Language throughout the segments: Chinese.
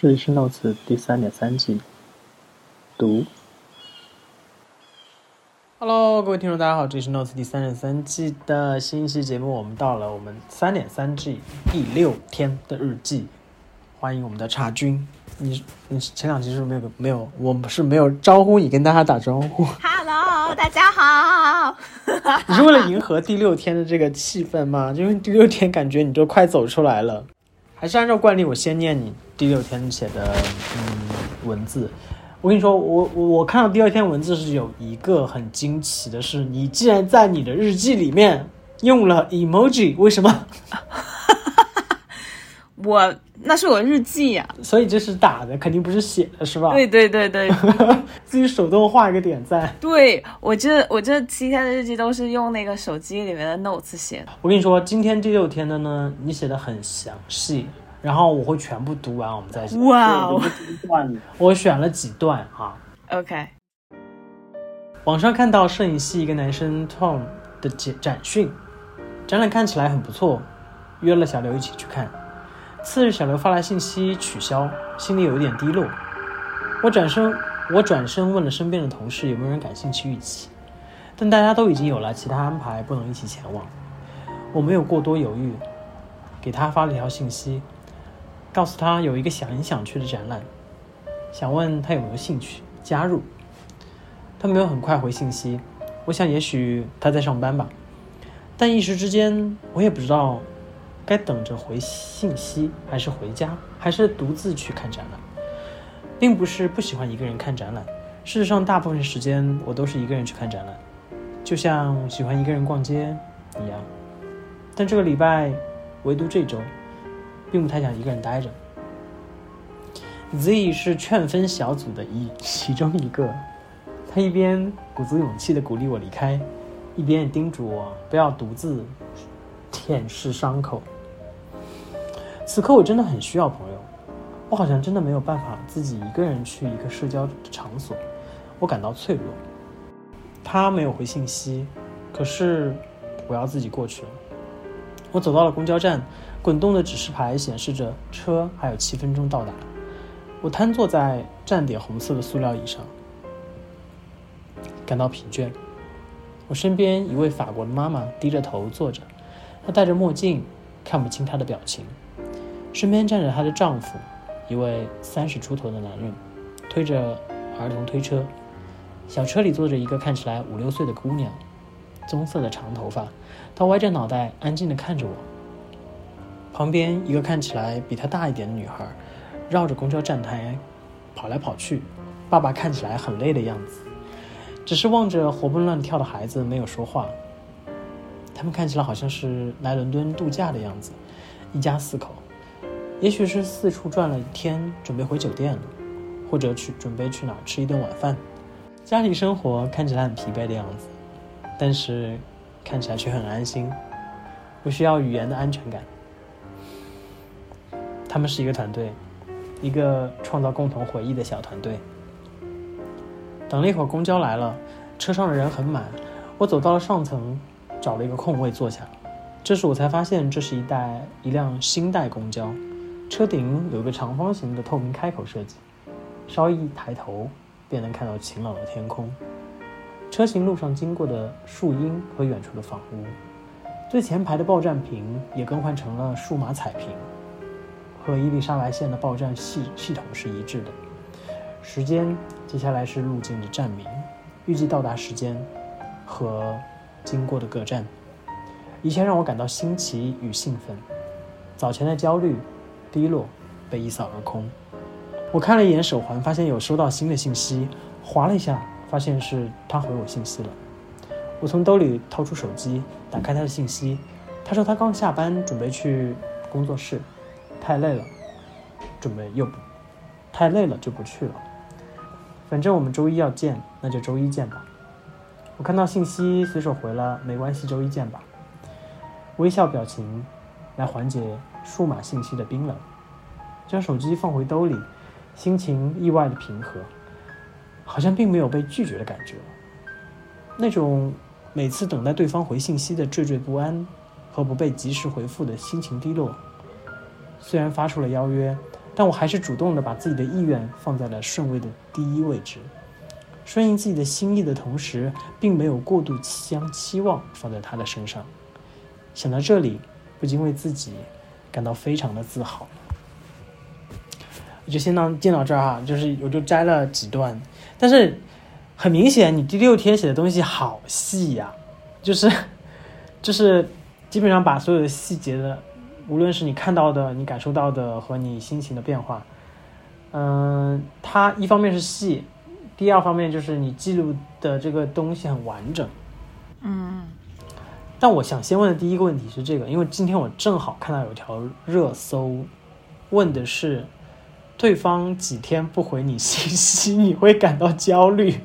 这里是 Notes 第三点三季，读。Hello，各位听众，大家好，这里是 Notes 第三点三季的新一期节目，我们到了我们三点三季第六天的日记，欢迎我们的茶君。你你前两期是没有没有，我们是没有招呼你跟大家打招呼。Hello，大家好。你是为了迎合第六天的这个气氛吗？因为第六天感觉你就快走出来了。还是按照惯例，我先念你第六天写的嗯文字。我跟你说，我我看到第二天文字是有一个很惊奇的是，你竟然在你的日记里面用了 emoji，为什么？我那是我日记呀，所以这是打的，肯定不是写的，是吧？对对对对，自己手动画一个点赞。对我这我这七天的日记都是用那个手机里面的 notes 写的。我跟你说，今天第六天的呢，你写的很详细，然后我会全部读完，我们再写。哇哦，我选了几段啊。OK。网上看到摄影系一个男生 Tom 的展展讯，展览看起来很不错，约了小刘一起去看。次日，小刘发来信息取消，心里有一点低落。我转身，我转身问了身边的同事有没有人感兴趣一起，但大家都已经有了其他安排，不能一起前往。我没有过多犹豫，给他发了一条信息，告诉他有一个想想去的展览，想问他有没有兴趣加入。他没有很快回信息，我想也许他在上班吧，但一时之间我也不知道。该等着回信息，还是回家，还是独自去看展览？并不是不喜欢一个人看展览，事实上，大部分时间我都是一个人去看展览，就像喜欢一个人逛街一样。但这个礼拜，唯独这周，并不太想一个人待着。Z 是劝分小组的一其中一个，他一边鼓足勇气的鼓励我离开，一边叮嘱我不要独自舔舐伤口。此刻我真的很需要朋友，我好像真的没有办法自己一个人去一个社交场所，我感到脆弱。他没有回信息，可是我要自己过去了。我走到了公交站，滚动的指示牌显示着车还有七分钟到达。我瘫坐在站点红色的塑料椅上，感到疲倦。我身边一位法国的妈妈低着头坐着，她戴着墨镜，看不清她的表情。身边站着她的丈夫，一位三十出头的男人，推着儿童推车。小车里坐着一个看起来五六岁的姑娘，棕色的长头发，她歪着脑袋安静地看着我。旁边一个看起来比她大一点的女孩，绕着公交站台跑来跑去。爸爸看起来很累的样子，只是望着活蹦乱跳的孩子没有说话。他们看起来好像是来伦敦度假的样子，一家四口。也许是四处转了一天，准备回酒店了，或者去准备去哪儿吃一顿晚饭。家里生活看起来很疲惫的样子，但是看起来却很安心，不需要语言的安全感。他们是一个团队，一个创造共同回忆的小团队。等了一会儿，公交来了，车上的人很满。我走到了上层，找了一个空位坐下。这时我才发现，这是一代一辆新代公交。车顶有个长方形的透明开口设计，稍一抬头便能看到晴朗的天空。车行路上经过的树荫和远处的房屋，最前排的报站屏也更换成了数码彩屏，和伊丽莎白线的报站系系统是一致的。时间接下来是路径的站名、预计到达时间和经过的各站，一切让我感到新奇与兴奋。早前的焦虑。低落被一扫而空。我看了一眼手环，发现有收到新的信息，划了一下，发现是他回我信息了。我从兜里掏出手机，打开他的信息。他说他刚下班，准备去工作室，太累了，准备又不太累了就不去了。反正我们周一要见，那就周一见吧。我看到信息，随手回了没关系，周一见吧。微笑表情来缓解。数码信息的冰冷，将手机放回兜里，心情意外的平和，好像并没有被拒绝的感觉。那种每次等待对方回信息的惴惴不安和不被及时回复的心情低落。虽然发出了邀约，但我还是主动的把自己的意愿放在了顺位的第一位置，顺应自己的心意的同时，并没有过度将期望放在他的身上。想到这里，不禁为自己感到非常的自豪。我就先到见到这儿哈，就是我就摘了几段，但是很明显，你第六天写的东西好细呀、就是就是基本上把所有的细节的，无论是你看到的、你感受到的和你心情的变化，嗯、它一方面是细，第二方面就是你记录的这个东西很完整。嗯但我想先问的第一个问题是这个，因为今天我正好看到有条热搜，问的是对方几天不回你信息，你会感到焦虑。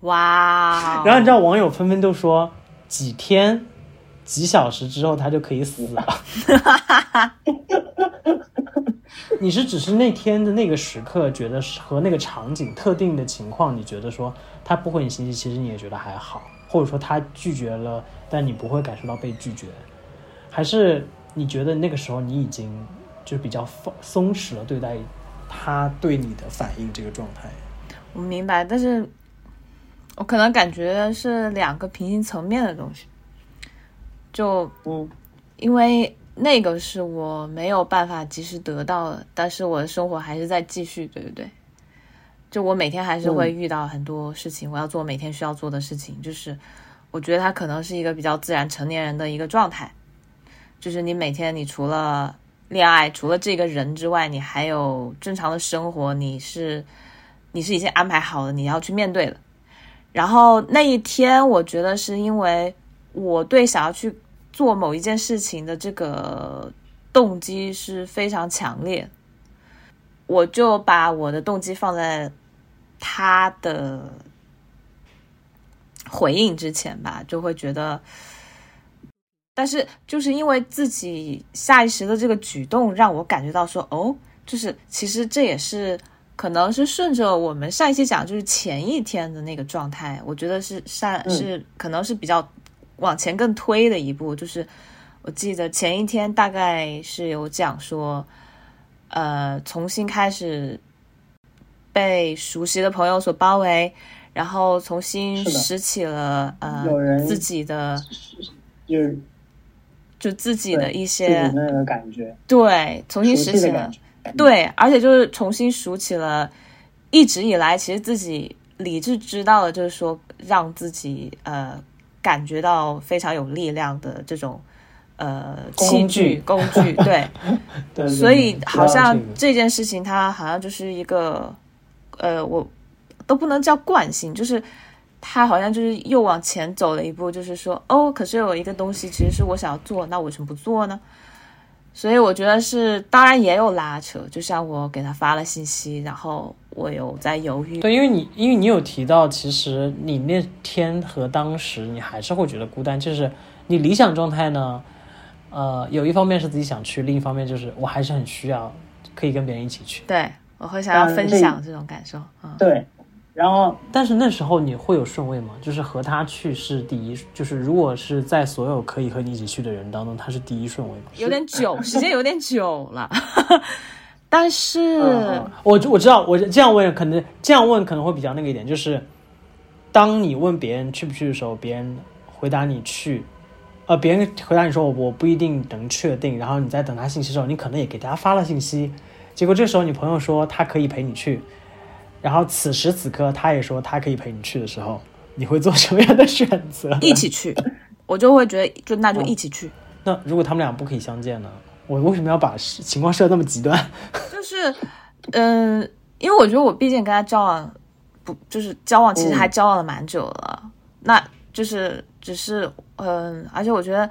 哇哦，然后你知道网友纷纷都说几天、几小时之后他就可以死了。你是只是那天的那个时刻觉得和那个场景特定的情况，你觉得说他不回你信息，其实你也觉得还好，或者说他拒绝了，但你不会感受到被拒绝，还是你觉得那个时候你已经就是比较放松弛了对待他对你的反应这个状态？我明白，但是我可能感觉是两个平行层面的东西，就嗯因为那个是我没有办法及时得到的，但是我的生活还是在继续，对不对？就我每天还是会遇到很多事情，我要做每天需要做的事情，就是我觉得他可能是一个比较自然成年人的一个状态，就是你每天你除了恋爱，除了这个人之外，你还有正常的生活，你是你是已经安排好了，你要去面对的。然后那一天，我觉得是因为我对想要去做某一件事情的这个动机是非常强烈，我就把我的动机放在他的回应之前吧，就会觉得，但是就是因为自己下意识的这个举动，让我感觉到说，哦，就是其实这也是可能是顺着我们上一期讲，就是前一天的那个状态，我觉得是上嗯。是可能是比较往前更推的一步，就是我记得前一天大概是有讲说，呃，重新开始被熟悉的朋友所包围，然后重新拾起了呃自己的就是就自己的一些那个感觉，对重新拾起了。对，而且就是重新数起了一直以来其实自己理智知道的，就是说让自己呃感觉到非常有力量的这种呃器工具具工具，对，对，所以好像这件事情它好像就是一个呃，我都不能叫惯性，就是。他好像就是又往前走了一步，就是说，哦，可是有一个东西其实是我想要做，那我为什么不做呢？所以我觉得是，当然也有拉扯，就像我给他发了信息，然后我有在犹豫，对，因为你因为你有提到，其实你那天和当时你还是会觉得孤单，就是你理想状态呢，呃，有一方面是自己想去，另一方面就是我还是很需要可以跟别人一起去。对我会想要分享这种感受，嗯，对，然后但是那时候你会有顺位吗？就是和他去是第一，就是如果是在所有可以和你一起去的人当中，他是第一顺位吗？有点久，时间有点久了，但是嗯我我知道，我这样问可能这样问可能会比较那个一点，就是当你问别人去不去的时候，别人回答你去，呃，别人回答你说我我不一定能确定，然后你在等他信息的时候，你可能也给他发了信息，结果这时候你朋友说他可以陪你去，然后此时此刻他也说他可以陪你去的时候，你会做什么样的选择？一起去，我就会觉得就那就一起去，那如果他们俩不可以相见呢？我为什么要把情况设那么极端？就是，嗯、因为我觉得我毕竟跟他交往不就是交往，其实还交往了蛮久了，那就是只是嗯、而且我觉得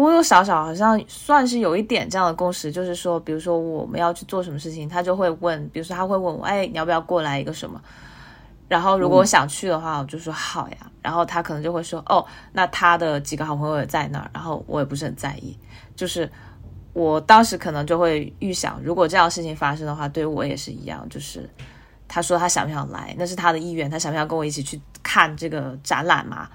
多多少少好像算是有一点这样的共识，就是说，比如说我们要去做什么事情，他就会问，比如说他会问我，哎，你要不要过来一个什么？然后如果我想去的话，我就说好呀。然后他可能就会说，哦，那他的几个好朋友也在那儿，然后我也不是很在意，就是我当时可能就会预想，如果这样事情发生的话，对于我也是一样，就是他说他想不想来，那是他的意愿，他想不想跟我一起去看这个展览嘛？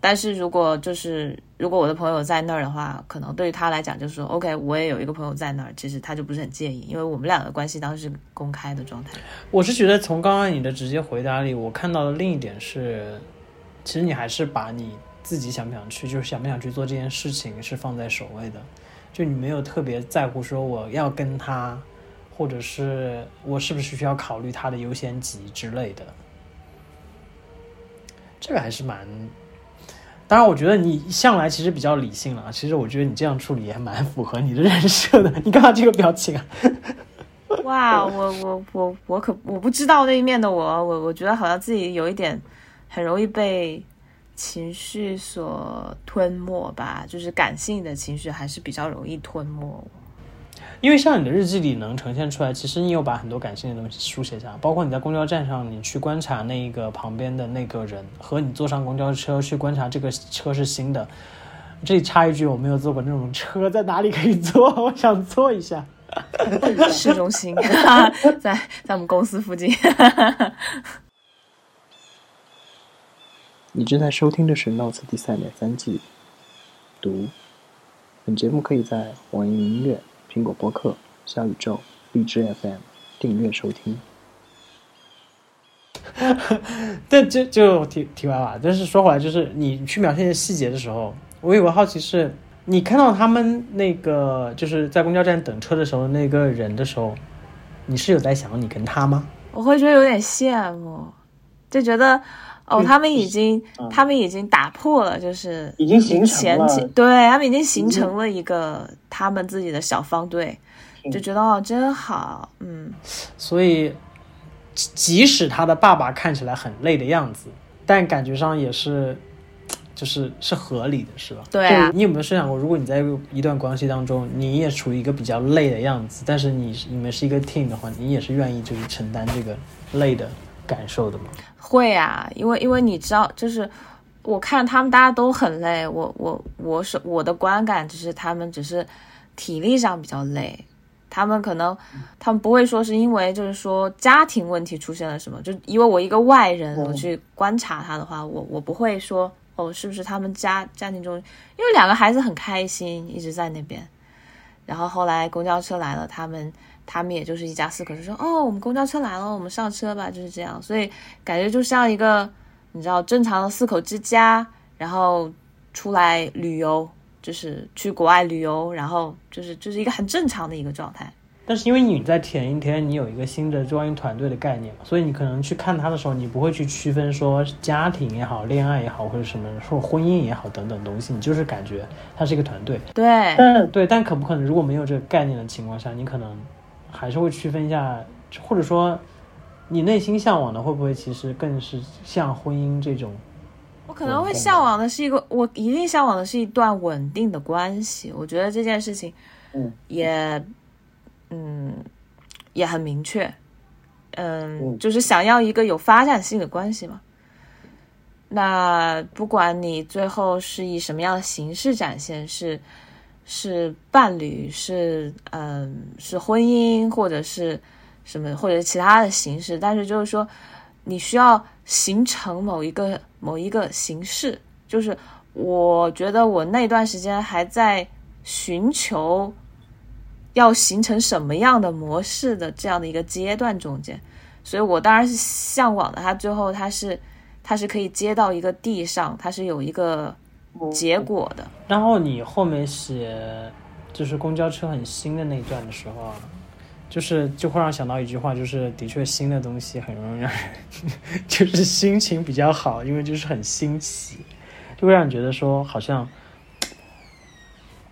但是如果就是如果我的朋友在那儿的话，可能对于他来讲就是说，OK，我也有一个朋友在那儿，其实他就不是很介意，因为我们俩的关系当时是公开的状态。我是觉得从刚刚你的直接回答里，我看到的另一点是，其实你还是把你自己想不想去，就是想不想去做这件事情是放在首位的，就你没有特别在乎说我要跟他，或者是我是不是需要考虑他的优先级之类的。这个还是蛮，当然，我觉得你向来其实比较理性了。其实我觉得你这样处理也蛮符合你的人设的。你干嘛这个表情啊？哇，我我我我可我不知道那一面的我，我我觉得好像自己有一点很容易被情绪所吞没吧，就是感性的情绪还是比较容易吞没我。因为像你的日记里能呈现出来，其实你有把很多感性的东西书写下，包括你在公交站上，你去观察那一个旁边的那个人，和你坐上公交车去观察这个车是新的。这里插一句，我没有坐过那种车，在哪里可以坐？我想坐一下。市中心，在在我们公司附近。你正在收听的是《Notes》第三点三季读。本节目可以在网易云音乐。苹果播客、小宇宙、荔枝 FM 订阅收听。但这就题题外话，但是说回来，就是你去描写细节的时候，我有个好奇是，你看到他们那个就是在公交站等车的时候那个人的时候，你是有在想你跟他吗？我会觉得有点羡慕，就觉得。哦，他们已经，他们已经打破了，就是已经形成了，对他们已经形成了一个他们自己的小方队，就觉得哦，真好，嗯。所以，即使他的爸爸看起来很累的样子，但感觉上也是，就是是合理的，是吧？对啊。你有没有设想过，如果你在一段关系当中，你也处于一个比较累的样子，但是你你们是一个 team 的话，你也是愿意就是承担这个累的感受的吗？会啊，因为因为你知道，就是我看他们大家都很累，我我我是我的观感只是他们只是体力上比较累，他们可能他们不会说是因为就是说家庭问题出现了什么，就因为我一个外人我去观察他的话，我我不会说哦是不是他们家家庭中，因为两个孩子很开心一直在那边，然后后来公交车来了，他们。他们也就是一家四口，就说哦，我们公交车来了，我们上车吧，就是这样。所以感觉就像一个你知道正常的四口之家，然后出来旅游，就是去国外旅游，然后就是就是一个很正常的一个状态。但是因为你在前一天你有一个新的专业团队的概念，所以你可能去看他的时候，你不会去区分说家庭也好、恋爱也好，或者什么说婚姻也好等等东西，你就是感觉他是一个团队。对，对，但可不可能如果没有这个概念的情况下，你可能。还是会区分一下，或者说，你内心向往的会不会其实更是像婚姻这种？我可能会向往的是一个，我一定向往的是一段稳定的关系。我觉得这件事情，嗯，也，嗯，也很明确，嗯，就是想要一个有发展性的关系嘛。那不管你最后是以什么样的形式展现，是。是伴侣，是嗯，是婚姻，或者是什么，或者其他的形式。但是就是说，你需要形成某一个某一个形式。就是我觉得我那段时间还在寻求要形成什么样的模式的这样的一个阶段中间，所以我当然是向往的。他最后他是他是可以接到一个地上，他是有一个。结果的。然后你后面写就是公交车很新的那一段的时候啊，就是就会让想到一句话，就是的确新的东西很容易让人就是心情比较好，因为就是很新奇，就会让你觉得说好像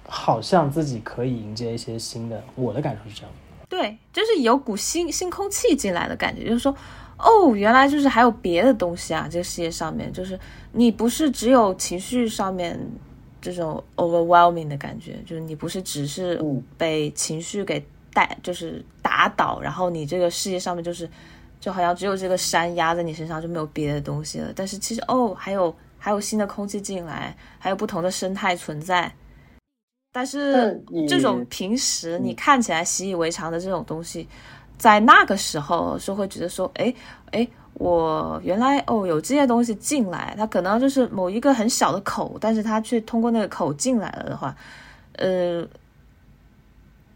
好像自己可以迎接一些新的。我的感受是这样。对，就是有股新新空气进来的感觉，就是说。哦，原来就是还有别的东西啊！这个世界上面，就是你不是只有情绪上面这种 overwhelming 的感觉，就是你不是只是被情绪给带，就是打倒，然后你这个世界上面就是就好像只有这个山压在你身上，就没有别的东西了。但是其实哦，还有还有新的空气进来，还有不同的生态存在。但是这种平时你看起来习以为常的这种东西。在那个时候，是会觉得说，哎哎，我原来哦有这些东西进来，它可能就是某一个很小的口，但是它却通过那个口进来了的话，呃，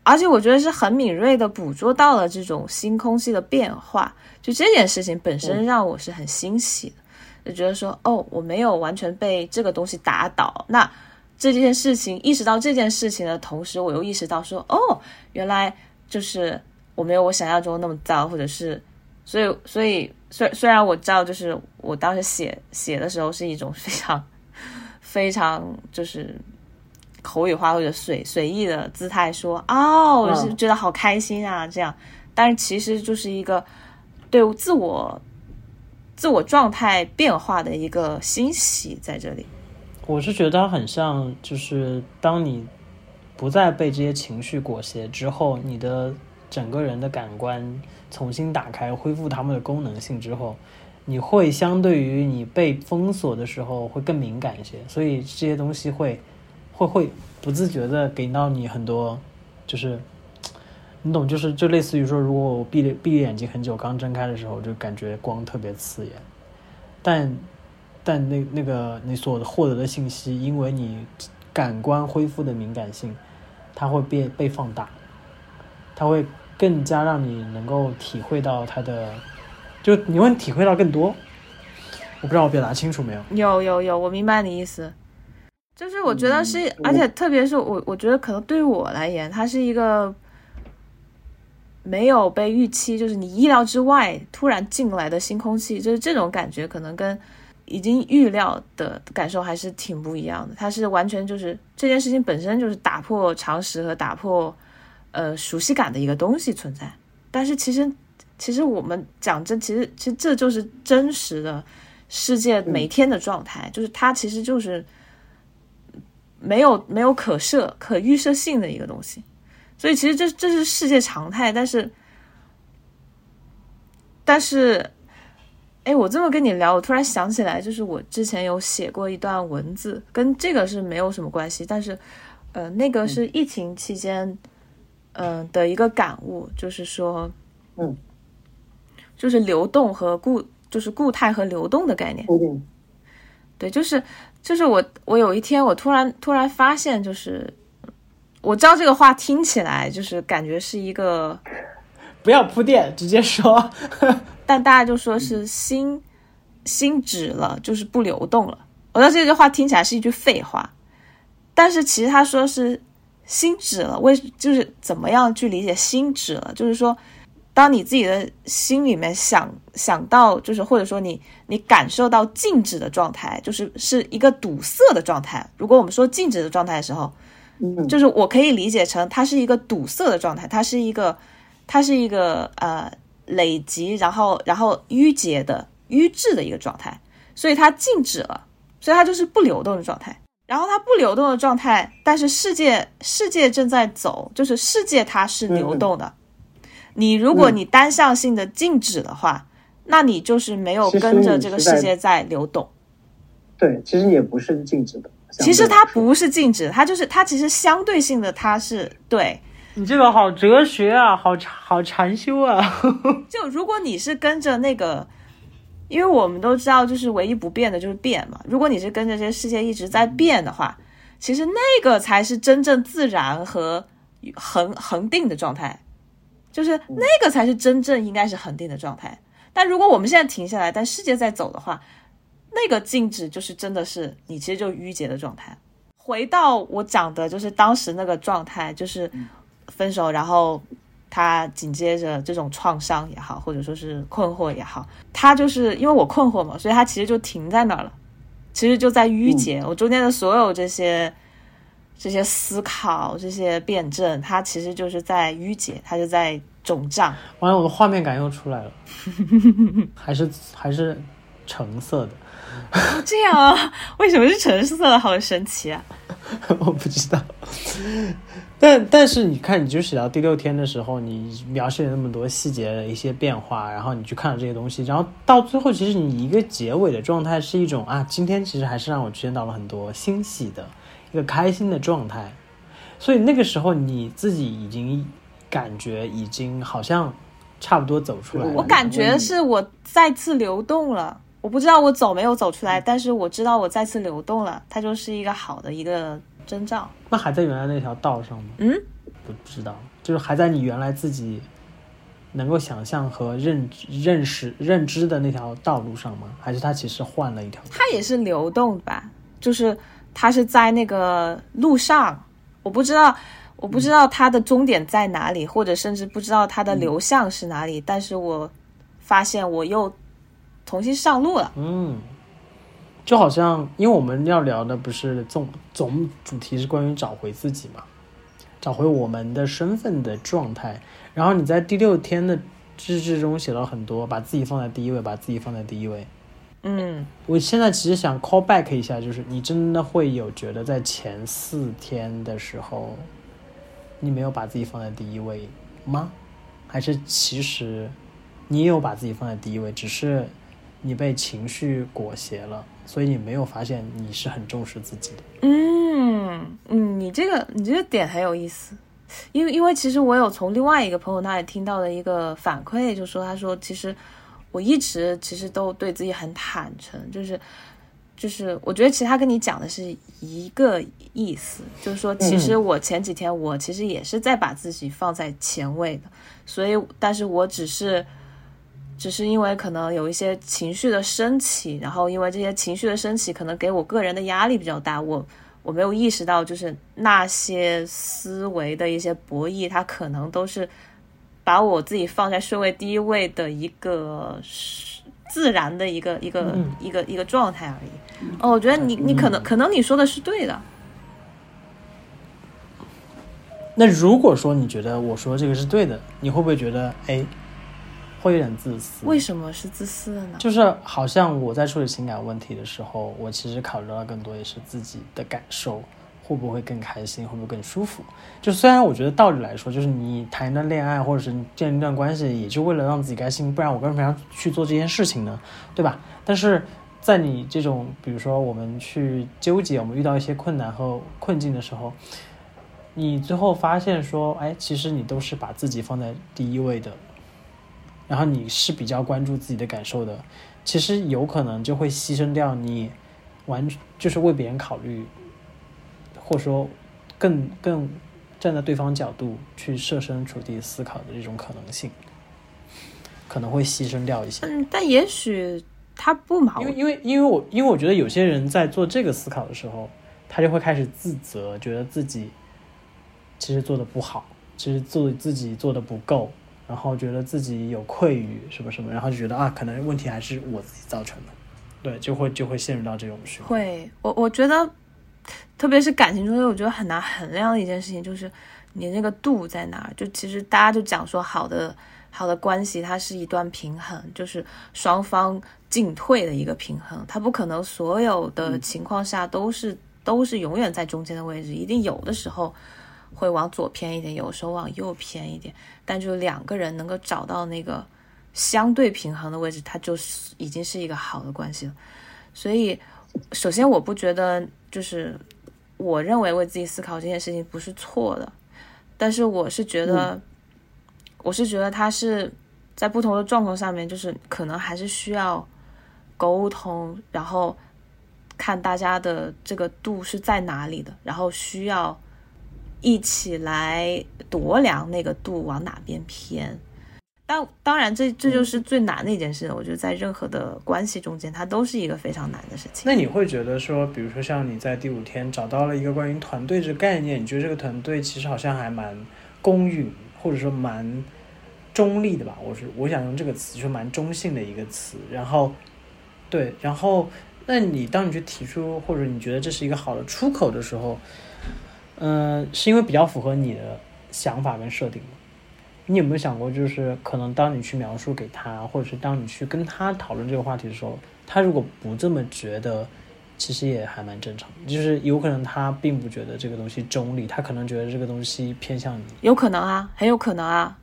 而且我觉得是很敏锐的捕捉到了这种新空气的变化，就这件事情本身让我是很欣喜的，就觉得说哦我没有完全被这个东西打倒，那这件事情意识到这件事情的同时，我又意识到说哦原来就是我没有我想象中那么糟，或者是所以所以。虽虽然我知道，就是我当时写写的时候是一种非常 非常就是口语化或者随随意的姿态说，哦，我是觉得好开心啊，这样，但是其实就是一个对自我自我状态变化的一个欣喜在这里。我是觉得它很像，就是当你不再被这些情绪裹挟之后，你的整个人的感官。重新打开，恢复它们的功能性之后，你会相对于你被封锁的时候会更敏感一些，所以这些东西会会会不自觉的给到你很多，就是你懂，就是就类似于说，如果我闭着闭眼睛很久，刚睁开的时候就感觉光特别刺眼，但但那那个你所获得的信息，因为你感官恢复的敏感性，它会变被放大，它会。更加让你能够体会到它的，就你会体会到更多。我不知道我表达清楚没有？有有有，我明白你意思。就是我觉得是，而且特别是我，我觉得可能对于我来言，它是一个没有被预期，就是你意料之外突然进来的新空气，就是这种感觉，可能跟已经预料的感受还是挺不一样的。它是完全就是这件事情本身就是打破常识和打破。呃，熟悉感的一个东西存在，但是其实，其实我们讲真，其实其实这就是真实的世界每天的状态，就是它其实就是没有没有可设可预设性的一个东西，所以其实这这是世界常态。但是，但是，哎，我这么跟你聊，我突然想起来，就是我之前有写过一段文字，跟这个是没有什么关系，但是，呃，那个是疫情期间。嗯的一个感悟就是说，嗯，就是流动和固，就是固态和流动的概念。对，就是就是我我有一天我突然突然发现，就是我知道这个话听起来就是感觉是一个 不要铺垫，直接说。但大家就说是心心止了，就是不流动了。我知道这句话听起来是一句废话，但是其实他说是。心止了，为就是怎么样去理解心止了？就是说，当你自己的心里面想想到，就是或者说你你感受到静止的状态，就是是一个堵塞的状态。如果我们说静止的状态的时候，嗯，就是我可以理解成它是一个堵塞的状态，它是一个它是一个呃累积，然后然后淤结的淤滞的一个状态，所以它静止了，所以它就是不流动的状态。然后它不流动的状态，但是世界世界正在走，就是世界它是流动的。你如果你单向性的静止的话，那你就是没有跟着这个世界在流动。对，其实也不是静止的。其实它不是静止，它就是它其实相对性的，它是对。你这个好哲学啊，好好禅修啊。就如果你是跟着那个。因为我们都知道，就是唯一不变的就是变嘛。如果你是跟着这个世界一直在变的话，其实那个才是真正自然和恒恒定的状态，就是那个才是真正应该是恒定的状态。但如果我们现在停下来，但世界在走的话，那个静止就是真的是你其实就淤结的状态。回到我讲的，就是当时那个状态，就是分手，然后。他紧接着这种创伤也好，或者说是困惑也好，他就是因为我困惑嘛，所以他其实就停在那儿了，其实就在淤结。我中间的所有这些这些思考、这些辩证，它其实就是在淤结，它就在肿胀。完了，我的画面感又出来了，还是还是橙色的。这样啊？为什么是橙色的？好神奇啊！我不知道。但但是你看，你就写到第六天的时候，你描写了那么多细节的一些变化，然后你去看了这些东西，然后到最后，其实你一个结尾的状态是一种啊，今天其实还是让我见到了很多欣喜的一个开心的状态。所以那个时候你自己已经感觉已经好像差不多走出来了。我感觉是我再次流动了，我不知道我走没有走出来，但是我知道我再次流动了，它就是一个好的一个征兆。那还在原来那条道上吗？嗯，不不知道，就是还在你原来自己能够想象和认认识认知的那条道路上吗？还是它其实换了一条？它也是流动吧，就是它是在那个路上，我不知道。我不知道它的终点在哪里，或者甚至不知道它的流向是哪里，但是我发现我又重新上路了。嗯，就好像因为我们要聊的不是总总主题是关于找回自己嘛，找回我们的身份的状态。然后你在第六天的日志中写了很多，把自己放在第一位，把自己放在第一位。嗯，我现在其实想 call back 一下，就是你真的会有觉得在前四天的时候。你没有把自己放在第一位吗？还是其实你有把自己放在第一位，只是你被情绪裹挟了，所以你没有发现你是很重视自己的。嗯嗯，你这个你这个点很有意思，因为因为其实我有从另外一个朋友那里听到的一个反馈，就说他说其实我一直其实都对自己很坦诚，就是。就是，我觉得其实他跟你讲的是一个意思，就是说，其实我前几天我其实也是在把自己放在前位的，所以，但是我只是，只是因为可能有一些情绪的升起，然后因为这些情绪的升起，可能给我个人的压力比较大，我我没有意识到，就是那些思维的一些博弈，它可能都是把我自己放在顺位第一位的一个。自然的一个一个一个一个状态而已。哦，我觉得你你可能可能你说的是对的。那如果说你觉得我说这个是对的，你会不会觉得哎，会有点自私？为什么是自私的呢？就是好像我在处理情感问题的时候，我其实考虑到更多也是自己的感受。会不会更开心？会不会更舒服？就虽然我觉得道理来说，就是你谈一段恋爱，或者是建立一段关系，也就为了让自己开心，不然我为什么要去做这件事情呢？对吧？但是在你这种，比如说我们去纠结，我们遇到一些困难和困境的时候，你最后发现说，哎，其实你都是把自己放在第一位的，然后你是比较关注自己的感受的，其实有可能就会牺牲掉你完就是为别人考虑。或者说，更更站在对方角度去设身处地思考的这种可能性，可能会牺牲掉一些。嗯，但也许他不矛盾，因为因为因为我因为我觉得有些人在做这个思考的时候，他就会开始自责，觉得自己其实做的不好，其实做自己做的不够，然后觉得自己有愧于什么什么，然后就觉得啊，可能问题还是我自己造成的，对，就会就会陷入到这种循环。会，我我觉得。特别是感情中，我觉得很难衡量的一件事情，就是你那个度在哪儿。就其实大家就讲说，好的好的关系，它是一段平衡，就是双方进退的一个平衡。它不可能所有的情况下都是都是永远在中间的位置，一定有的时候会往左偏一点，有时候往右偏一点。但就两个人能够找到那个相对平衡的位置，它就是已经是一个好的关系了。所以，首先我不觉得。就是我认为为自己思考这件事情不是错的，但是我是觉得，我是觉得他是在不同的状况下面，就是可能还是需要沟通，然后看大家的这个度是在哪里的，然后需要一起来度量那个度往哪边偏。当当然，这这就是最难的一件事。我觉得在任何的关系中间，它都是一个非常难的事情。那你会觉得说，比如说像你在第五天找到了一个关于团队这个概念，你觉得这个团队其实好像还蛮公允，或者说蛮中立的吧？我是我想用这个词，就是蛮中性的一个词。然后，对，然后，那你当你去提出，或者你觉得这是一个好的出口的时候，嗯，是因为比较符合你的想法跟设定吗？你有没有想过，就是可能当你去描述给他，或者是当你去跟他讨论这个话题的时候，他如果不这么觉得，其实也还蛮正常。就是有可能他并不觉得这个东西中立，他可能觉得这个东西偏向你。有可能啊，很有可能啊。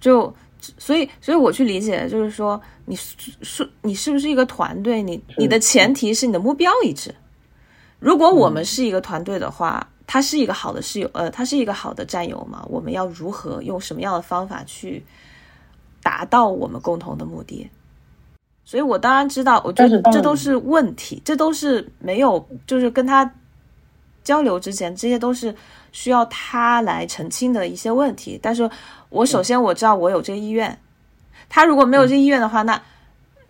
就所以，所以我去理解，就是说，你是你是不是一个团队？你你的前提是你的目标一致。如果我们是一个团队的话。他是一个好的室友，呃，他是一个好的战友嘛？我们要如何用什么样的方法去达到我们共同的目的。所以我当然知道，我觉得这都是问题，这都是没有，就是跟他交流之前，这些都是需要他来澄清的一些问题。但是我首先我知道我有这个意愿，他如果没有这个意愿的话，那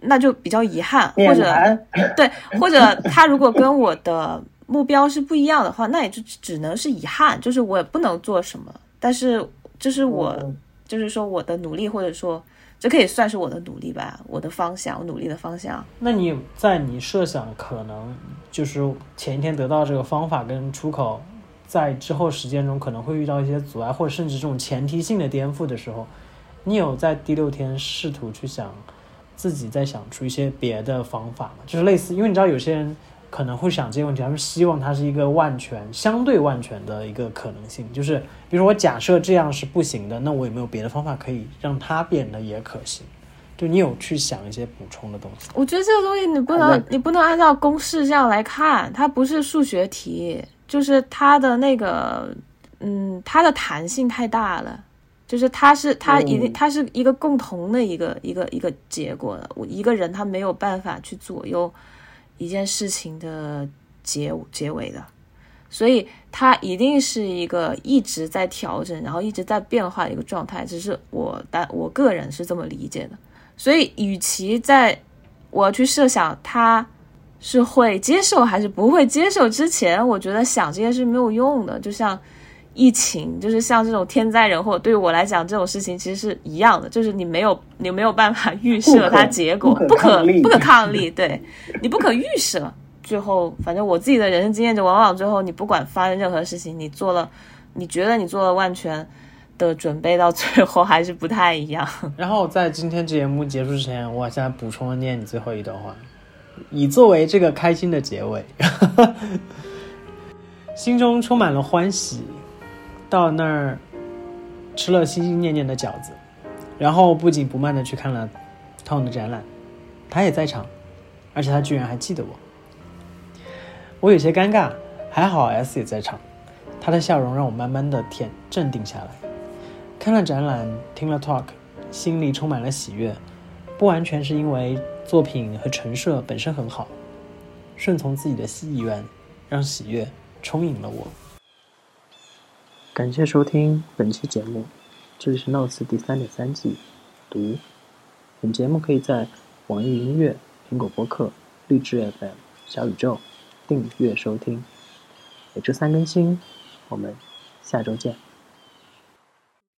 那就比较遗憾，或者，对，或者他如果跟我的目标是不一样的话，那也就只能是遗憾，就是我也不能做什么。但是这是我，嗯就是说我的努力，或者说这可以算是我的努力吧，我的方向，我努力的方向。那你在你设想可能就是前一天得到这个方法跟出口，在之后实践中可能会遇到一些阻碍，或者甚至这种前提性的颠覆的时候，你有在第六天试图去想自己再想出一些别的方法吗？就是类似，因为你知道有些人可能会想这些问题，他们希望它是一个万全、相对万全的一个可能性，就是比如说我假设这样是不行的，那我有没有别的方法可以让它变得也可行？就你有去想一些补充的东西。我觉得这个东西你不能，你不能按照公式这样来看，它不是数学题，就是它的那个，嗯，它的弹性太大了，就是它是它一定嗯它是一个共同的一个一个一个结果的，我一个人他没有办法去左右一件事情的结结尾的，所以它一定是一个一直在调整，然后一直在变化的一个状态，只是我但我个人是这么理解的。所以，与其在我去设想他是会接受还是不会接受之前，我觉得想这些是没有用的。就像疫情，就是像这种天灾人祸，对于我来讲，这种事情其实是一样的，就是你没有你没有办法预设它结果，不不可不可抗力，对你不可预设。最后，反正我自己的人生经验就往往最后，你不管发生任何事情，你做了，你觉得你做了万全的准备，到最后还是不太一样。然后在今天节目结束之前，我现在补充了念你最后一段话，以作为这个开心的结尾。心中充满了欢喜，到那儿吃了心心念念的饺子，然后不紧不慢的去看了 Tom 的展览，他也在场，而且他居然还记得我。我有些尴尬，还好 S 也在场，他的笑容让我慢慢的恬镇定下来。看了展览，听了 talk，心里充满了喜悦，不完全是因为作品和陈设本身很好，顺从自己的意愿，让喜悦充盈了我。感谢收听本期节目，这里是 Notes 第三点三季读。本节目可以在网易音乐、苹果播客、荔枝 FM、小宇宙订阅收听，每周三更新。我们下周见。